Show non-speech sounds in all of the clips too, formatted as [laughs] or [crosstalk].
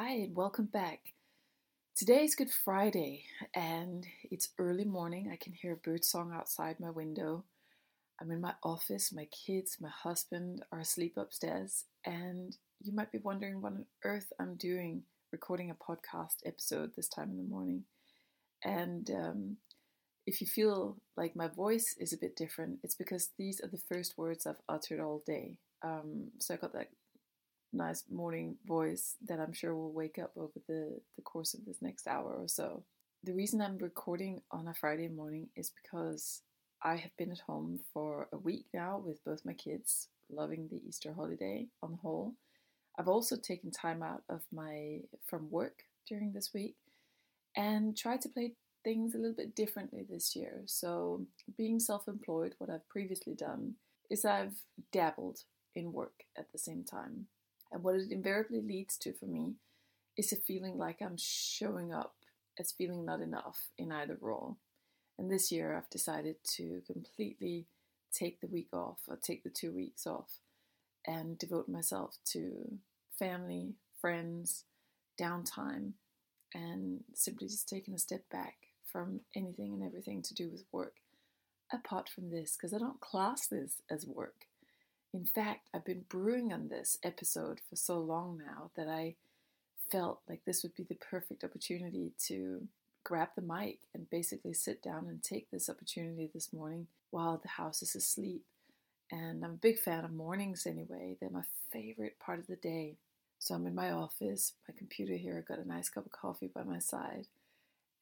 Hi, and welcome back. Today is Good Friday, and it's early morning. I can hear a bird song outside my window. I'm in my office, my kids, my husband are asleep upstairs, and you might be wondering what on earth I'm doing recording a podcast episode this time in the morning. And um, if you feel like my voice is a bit different, it's because these are the first words I've uttered all day. Um, so I got that nice morning voice that I'm sure will wake up over the, the course of this next hour or so. The reason I'm recording on a Friday morning is because I have been at home for a week now with both my kids, loving the Easter holiday on the whole. I've also taken time out of my from work during this week and tried to play things a little bit differently this year. So, being self-employed, what I've previously done is I've dabbled in work at the same time. And what it invariably leads to for me is a feeling like I'm showing up as feeling not enough in either role. And this year I've decided to completely take the week off or take the two weeks off and devote myself to family, friends, downtime, and simply just taking a step back from anything and everything to do with work. Apart from this, because I don't class this as work. In fact, I've been brewing on this episode for so long now that I felt like this would be the perfect opportunity to grab the mic and basically sit down and take this opportunity this morning while the house is asleep. And I'm a big fan of mornings anyway, they're my favorite part of the day. So I'm in my office, my computer here, I've got a nice cup of coffee by my side,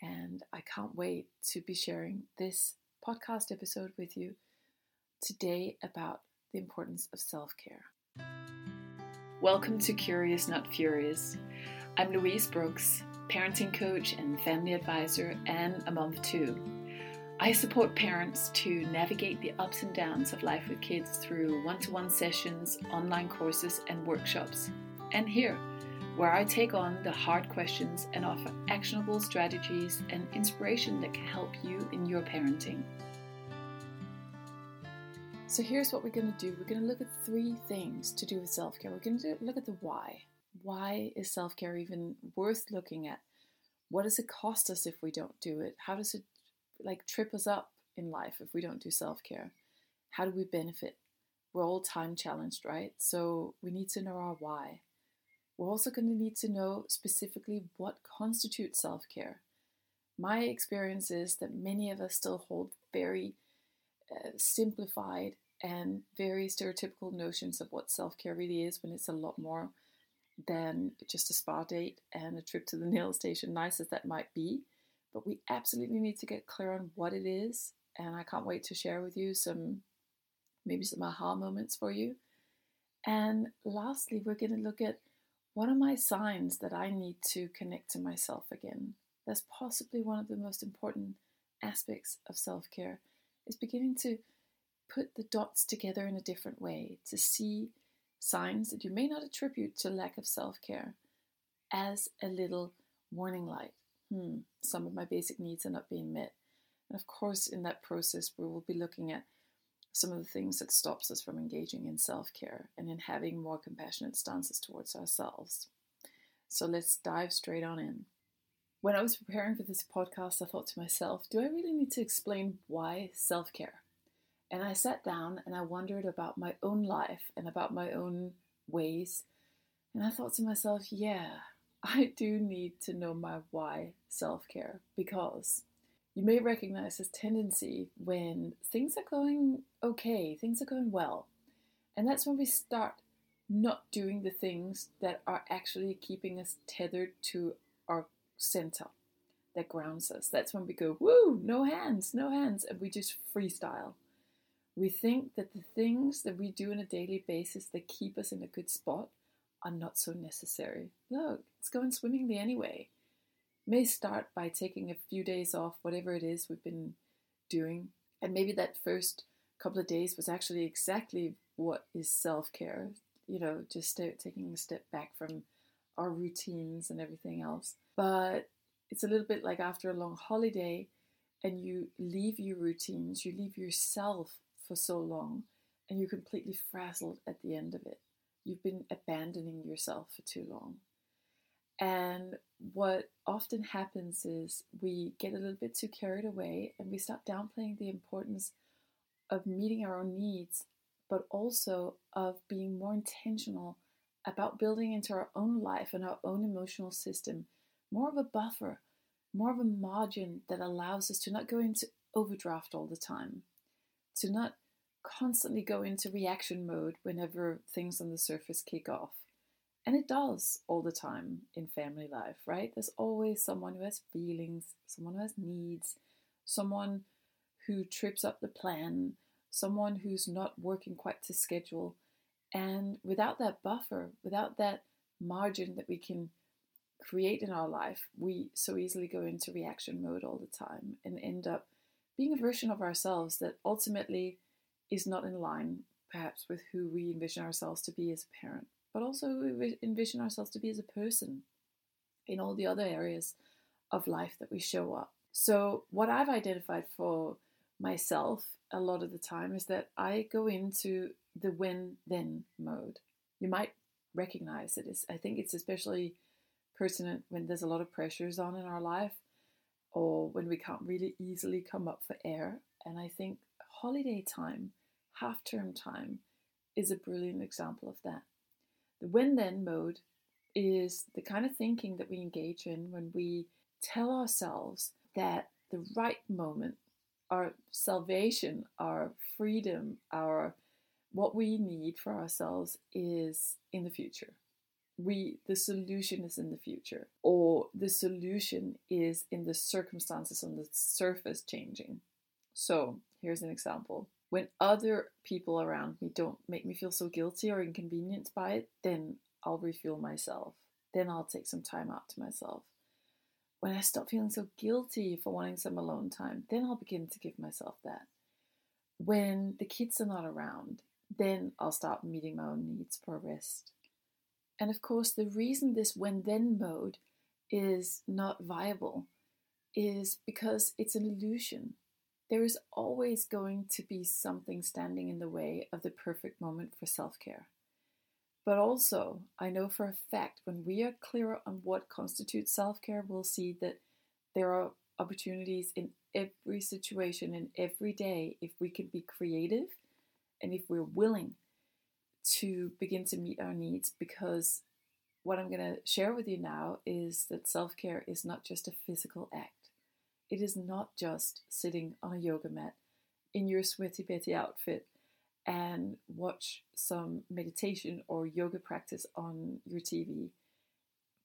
and I can't wait to be sharing this podcast episode with you today about the importance of self care. Welcome to Curious Not Furious. I'm Louise Brooks, parenting coach and family advisor, and a mom of two. I support parents to navigate the ups and downs of life with kids through one to one sessions, online courses, and workshops. And here, where I take on the hard questions and offer actionable strategies and inspiration that can help you in your parenting. So here's what we're going to do. We're going to look at three things to do with self-care. We're going to look at the why. Why is self-care even worth looking at? What does it cost us if we don't do it? How does it like trip us up in life if we don't do self-care? How do we benefit? We're all time challenged, right? So we need to know our why. We're also going to need to know specifically what constitutes self-care. My experience is that many of us still hold very uh, simplified and very stereotypical notions of what self care really is when it's a lot more than just a spa date and a trip to the [laughs] nail station, nice as that might be. But we absolutely need to get clear on what it is. And I can't wait to share with you some, maybe some aha moments for you. And lastly, we're going to look at what are my signs that I need to connect to myself again. That's possibly one of the most important aspects of self care, is beginning to put the dots together in a different way, to see signs that you may not attribute to lack of self care as a little warning light. Hmm, some of my basic needs are not being met. And of course, in that process, we will be looking at some of the things that stops us from engaging in self-care and in having more compassionate stances towards ourselves. So let's dive straight on in. When I was preparing for this podcast, I thought to myself, do I really need to explain why self-care? And I sat down and I wondered about my own life and about my own ways. And I thought to myself, yeah, [laughs] I do need to know my why self care because you may recognize this tendency when things are going okay, things are going well. And that's when we start not doing the things that are actually keeping us tethered to our center that grounds us. That's when we go, woo, no hands, no hands, and we just freestyle. We think that the things that we do on a daily basis that keep us in a good spot are not so necessary. Look, it's going swimmingly anyway. May start by taking a few days off, whatever it is we've been doing. And maybe that first couple of days was actually exactly what is self care. You know, just taking a step back from our routines and everything else. But it's a little bit like after a long holiday and you leave your routines, you leave yourself for so long and you're completely frazzled at the end of it. You've been abandoning yourself for too long. And what often happens is we get a little bit too carried away and we start downplaying the importance of meeting our own needs, but also of being more intentional about building into our own life and our own emotional system more of a buffer, more of a margin that allows us to not go into overdraft all the time, to not constantly go into reaction mode whenever things on the surface kick off. And it does all the time in family life, right? There's always someone who has feelings, someone who has needs, someone who trips up the plan, someone who's not working quite to schedule. And without that buffer, without that margin that we can create in our life, we so easily go into reaction mode all the time and end up being a version of ourselves that ultimately is not in line, perhaps, with who we envision ourselves to be as a parent, but also who we envision ourselves to be as a person in all the other areas of life that we show up. So, what I've identified for myself a lot of the time is that I go into the when then mode. You might recognize it. I think it's especially pertinent when there's a lot of pressures on in our life or when we can't really easily come up for air. And I think holiday time, half term time, is a brilliant example of that. The when then mode is the kind of thinking that we engage in when we tell ourselves that the right moment, our salvation, our freedom, our what we need for ourselves is in the future we the solution is in the future or the solution is in the circumstances on the surface changing. So here's an example. When other people around me don't make me feel so guilty or inconvenienced by it then i'll refuel myself. Then i'll take some time out to myself. When i stop feeling so guilty for wanting some alone time then i'll begin to give myself that. When the kids are not around then i'll start meeting my own needs for rest and of course, the reason this when then mode is not viable is because it's an illusion. There is always going to be something standing in the way of the perfect moment for self care. But also, I know for a fact when we are clearer on what constitutes self care, we'll see that there are opportunities in every situation and every day if we can be creative and if we're willing to begin to meet our needs because what I'm going to share with you now is that self care is not just a physical act. It is not just sitting on a yoga mat in your sweaty Betty outfit and watch some meditation or yoga practice on your TV.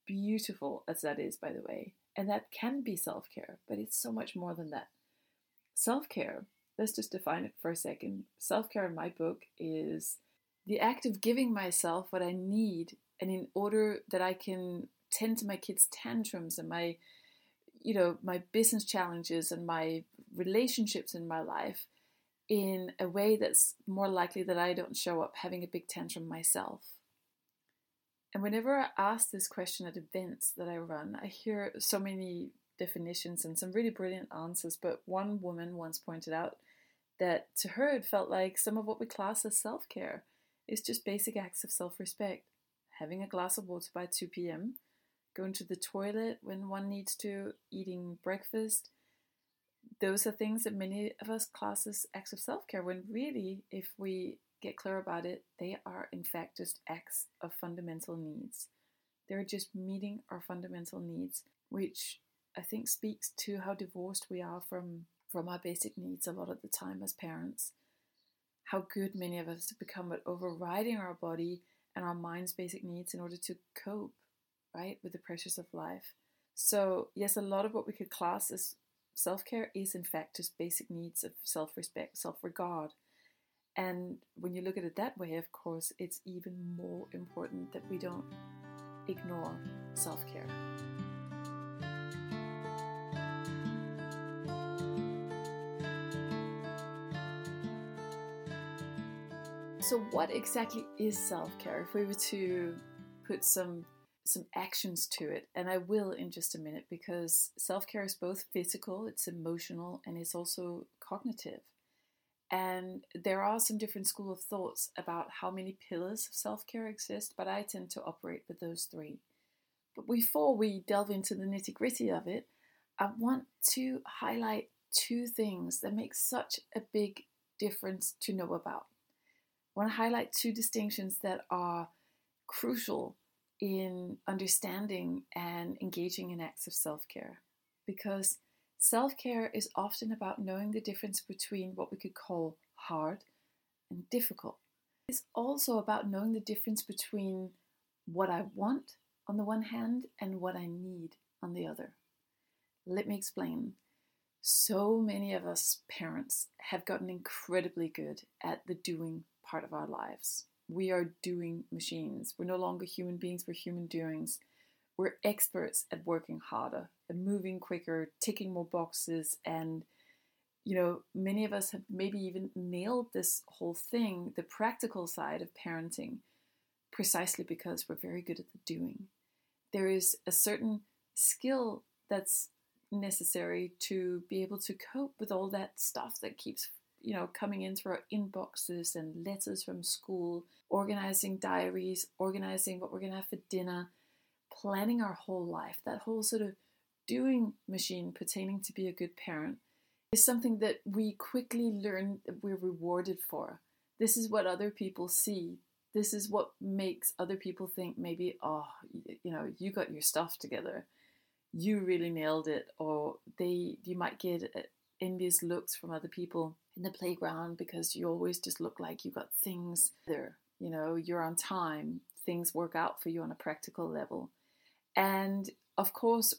Beautiful as that is, by the way. And that can be self care, but it's so much more than that. Self care, let's just define it for a second. Self care in my book is the act of giving myself what I need, and in order that I can tend to my kids' tantrums and my, you know, my business challenges and my relationships in my life in a way that's more likely that I don't show up having a big tantrum myself. And whenever I ask this question at events that I run, I hear so many definitions and some really brilliant answers. But one woman once pointed out that to her it felt like some of what we class as self care is just basic acts of self respect. Having a glass of water by 2 p.m., going to the toilet when one needs to, eating breakfast. Those are things that many of us class as acts of self care, when really, if we get clear about it, they are in fact just acts of fundamental needs. They're just meeting our fundamental needs, which I think speaks to how divorced we are from, from our basic needs a lot of the time as parents how good many of us have become at overriding our body and our mind's basic needs in order to cope, right, with the pressures of life. So, yes, a lot of what we could class as self care is, in fact, just basic needs of self respect, self regard. And when you look at it that way, of course, it's even more important that we don't ignore self care. So, what exactly is self care? If we were to put some some actions to it, and I will in just a minute, because self care is both physical, it's emotional, and it's also cognitive. And there are some different school of thoughts about how many pillars of self care exist, but I tend to operate with those three. But before we delve into the nitty gritty of it, I want to highlight two things that make such a big difference to know about. I want to highlight two distinctions that are crucial in understanding and engaging in acts of self care because self care is often about knowing the difference between what we could call hard and difficult. It's also about knowing the difference between what I want on the one hand and what I need on the other. Let me explain. So many of us parents have gotten incredibly good at the doing part of our lives. We are doing machines. We're no longer human beings, we're human doings. We're experts at working harder and moving quicker, ticking more boxes, and you know, many of us have maybe even nailed this whole thing, the practical side of parenting, precisely because we're very good at the doing. There is a certain skill that's necessary to be able to cope with all that stuff that keeps you know coming in through our inboxes and letters from school organizing diaries organizing what we're going to have for dinner planning our whole life that whole sort of doing machine pertaining to be a good parent is something that we quickly learn that we're rewarded for. This is what other people see. This is what makes other people think maybe oh you know you got your stuff together. You really nailed it or they you might get envious looks from other people in the playground because you always just look like you've got things there you know you're on time things work out for you on a practical level and of course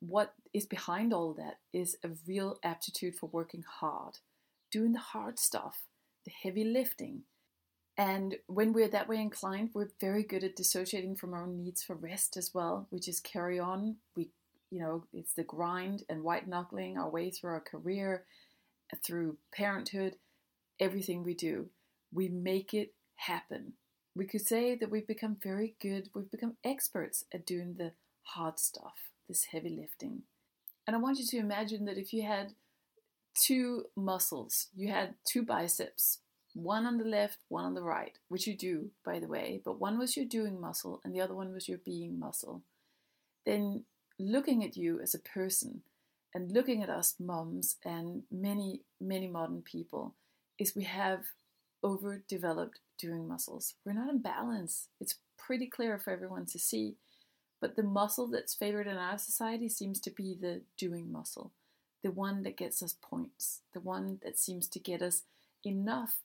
what is behind all that is a real aptitude for working hard doing the hard stuff the heavy lifting and when we're that way inclined, we're very good at dissociating from our needs for rest as well. We just carry on. We you know, it's the grind and white knuckling our way through our career, through parenthood, everything we do. We make it happen. We could say that we've become very good, we've become experts at doing the hard stuff, this heavy lifting. And I want you to imagine that if you had two muscles, you had two biceps, one on the left, one on the right, which you do, by the way, but one was your doing muscle and the other one was your being muscle, then looking at you as a person and looking at us moms and many, many modern people is we have overdeveloped doing muscles. We're not in balance. It's pretty clear for everyone to see. But the muscle that's favored in our society seems to be the doing muscle, the one that gets us points, the one that seems to get us enough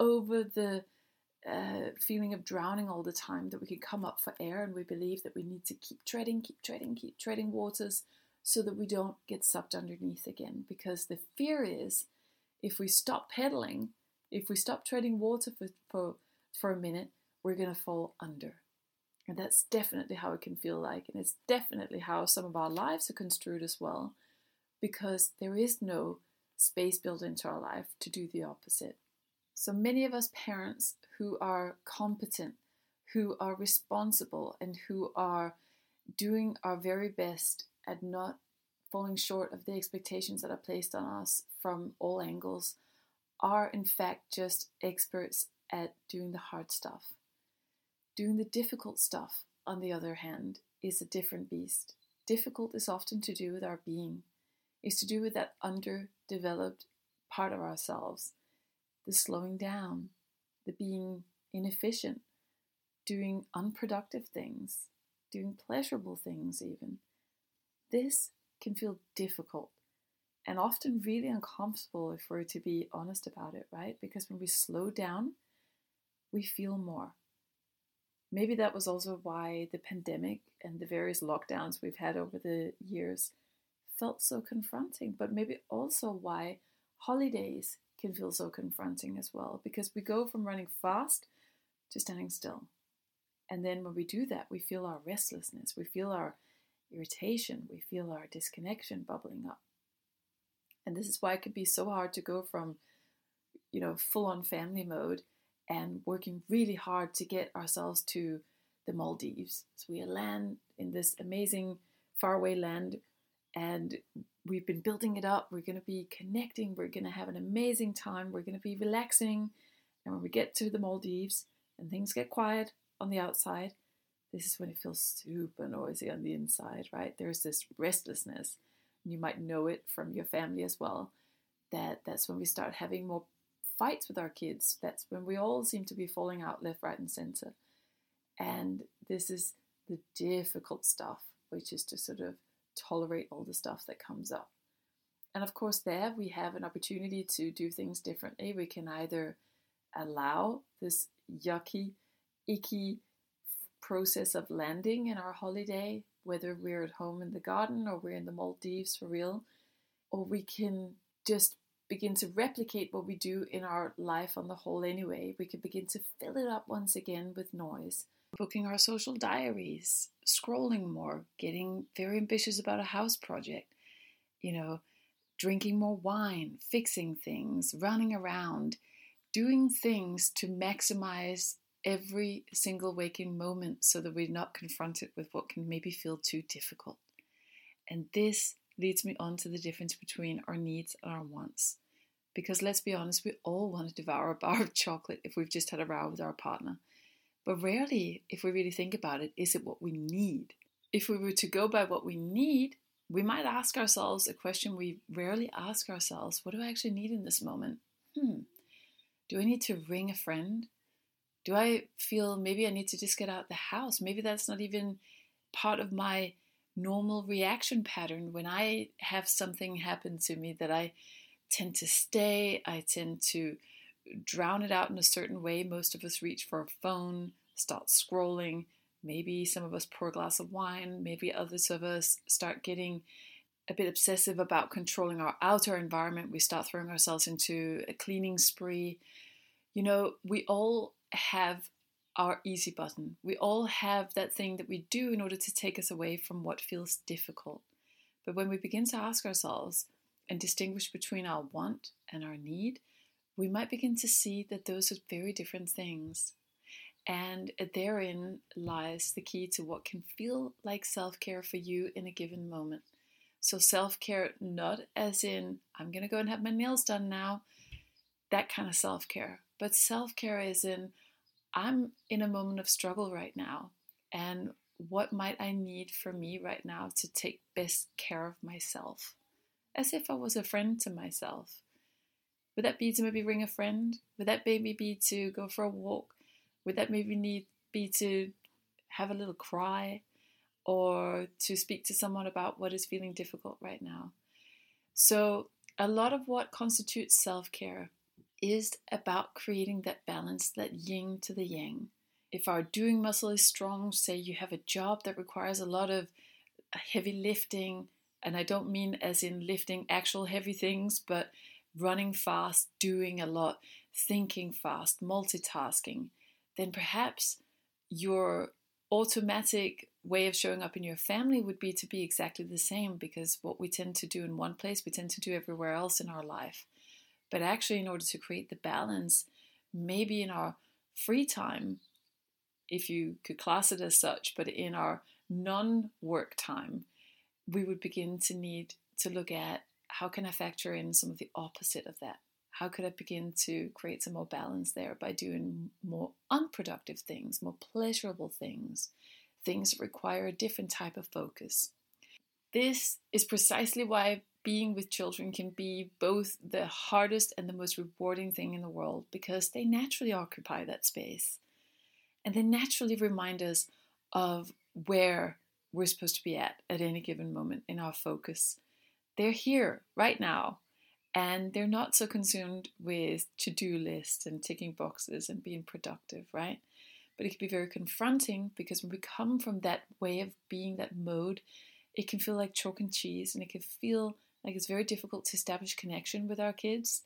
over the uh, feeling of drowning all the time that we can come up for air and we believe that we need to keep treading, keep treading, keep treading waters so that we don't get sucked underneath again. Because the fear is if we stop pedaling, if we stop treading water for, for, for a minute, we're going to fall under. And that's definitely how it can feel like. And it's definitely how some of our lives are construed as well, because there is no space built into our life to do the opposite. So many of us parents who are competent, who are responsible, and who are doing our very best at not falling short of the expectations that are placed on us from all angles are in fact just experts at doing the hard stuff. Doing the difficult stuff, on the other hand, is a different beast. Difficult is often to do with our being, is to do with that underdeveloped part of ourselves the slowing down, the being inefficient, doing unproductive things, doing pleasurable things, even. This can feel difficult and often really uncomfortable if we're to be honest about it, right? Because when we slow down, we feel more. Maybe that was also why the pandemic and the various lockdowns we've had over the years felt so confronting, but maybe also why holidays can feel so confronting as well because we go from running fast to standing still. And then when we do that, we feel our restlessness, we feel our irritation, we feel our disconnection bubbling up. And this is why it can be so hard to go from, you know, full on family mode and working really hard to get ourselves to the Maldives. So we land in this amazing faraway land and we've been building it up. We're going to be connecting. We're going to have an amazing time. We're going to be relaxing. And when we get to the Maldives and things get quiet on the outside, this is when it feels super noisy on the inside, right? There's this restlessness. You might know it from your family as well. That that's when we start having more fights with our kids. That's when we all seem to be falling out left, right, and center. And this is the difficult stuff, which is to sort of tolerate all the stuff that comes up. And of course, there we have an opportunity to do things differently. We can either allow this yucky, icky process of landing in our holiday, whether we're at home in the garden or we're in the Maldives for real, or we can just begin to replicate what we do in our life on the whole anyway. We can begin to fill it up once again with noise, booking our social diaries, scrolling more, getting very ambitious about a house project, you know, drinking more wine, fixing things, running around, doing things to maximize every single waking moment so that we're not confronted with what can maybe feel too difficult. And this leads me on to the difference between our needs and our wants. Because let's be honest, we all want to devour a bar of [laughs] chocolate if we've just had a row with our partner. But rarely, if we really think about it, is it what we need. If we were to go by what we need, we might ask ourselves a question we rarely ask ourselves What do I actually need in this moment? Hmm. Do I need to ring a friend? Do I feel maybe I need to just get out the house? Maybe that's not even part of my normal reaction pattern when I have something happen to me that I tend to stay, I tend to drown it out in a certain way. Most of us reach for a phone, start scrolling. Maybe some of us pour a glass of wine. Maybe others of us start getting a bit obsessive about controlling our outer environment. We start throwing ourselves into a cleaning spree. You know, we all have our easy button. We all have that thing that we do in order to take us away from what feels difficult. But when we begin to ask ourselves and distinguish between our want and our need, we might begin to see that those are very different things. And therein lies the key to what can feel like self care for you in a given moment. So, self care, not as in, I'm going to go and have my nails done now, that kind of self care, but self care is in, I'm in a moment of struggle right now. And what might I need for me right now to take best care of myself? As if I was a friend to myself. Would that be to maybe ring a friend? Would that maybe be to go for a walk? Would that maybe need be to have a little cry or to speak to someone about what is feeling difficult right now? So, a lot of what constitutes self care is about creating that balance, that yin to the yang. If our doing muscle is strong, say you have a job that requires a lot of heavy lifting, and I don't mean as in lifting actual heavy things, but running fast, doing a lot, thinking fast, multitasking, then perhaps your automatic way of showing up in your family would be to be exactly the same because what we tend to do in one place, we tend to do everywhere else in our life. But actually, in order to create the balance, maybe in our free time, if you could class it as such, but in our non work time, we would begin to need to look at how can I factor in some of the opposite of that? How could I begin to create some more balance there by doing more unproductive things, more pleasurable things, things that require a different type of focus? This is precisely why being with children can be both the hardest and the most rewarding thing in the world because they naturally occupy that space. And they naturally remind us of where we're supposed to be at at any given moment in our focus. They're here right now, and they're not so consumed with to do lists and ticking boxes and being productive, right? But it can be very confronting because when we come from that way of being, that mode, it can feel like chalk and cheese and it can feel like it's very difficult to establish connection with our kids.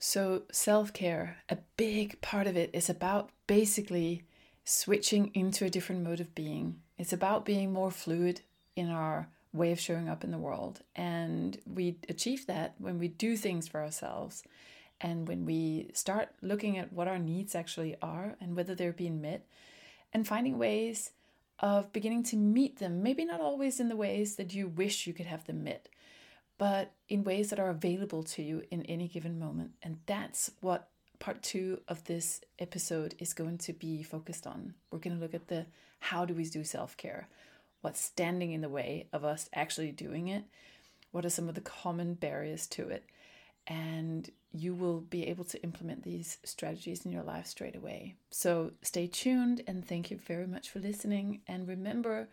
So, self care, a big part of it is about basically switching into a different mode of being. It's about being more fluid in our way of showing up in the world. And we achieve that when we do things for ourselves and when we start looking at what our needs actually are and whether they're being met and finding ways of beginning to meet them. Maybe not always in the ways that you wish you could have them met, but in ways that are available to you in any given moment. And that's what part two of this episode is going to be focused on. We're going to look at the how do we do self care? What's standing in the way of us actually doing it? What are some of the common barriers to it? And you will be able to implement these strategies in your life straight away. So stay tuned and thank you very much for listening. And remember,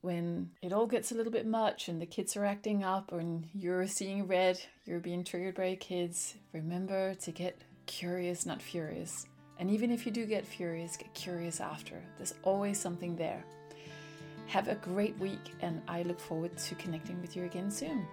when it all gets a little bit much and the kids are acting up and you're seeing red, you're being triggered by your kids, remember to get curious, not furious. And even if you do get furious, get curious after. There's always something there. Have a great week, and I look forward to connecting with you again soon.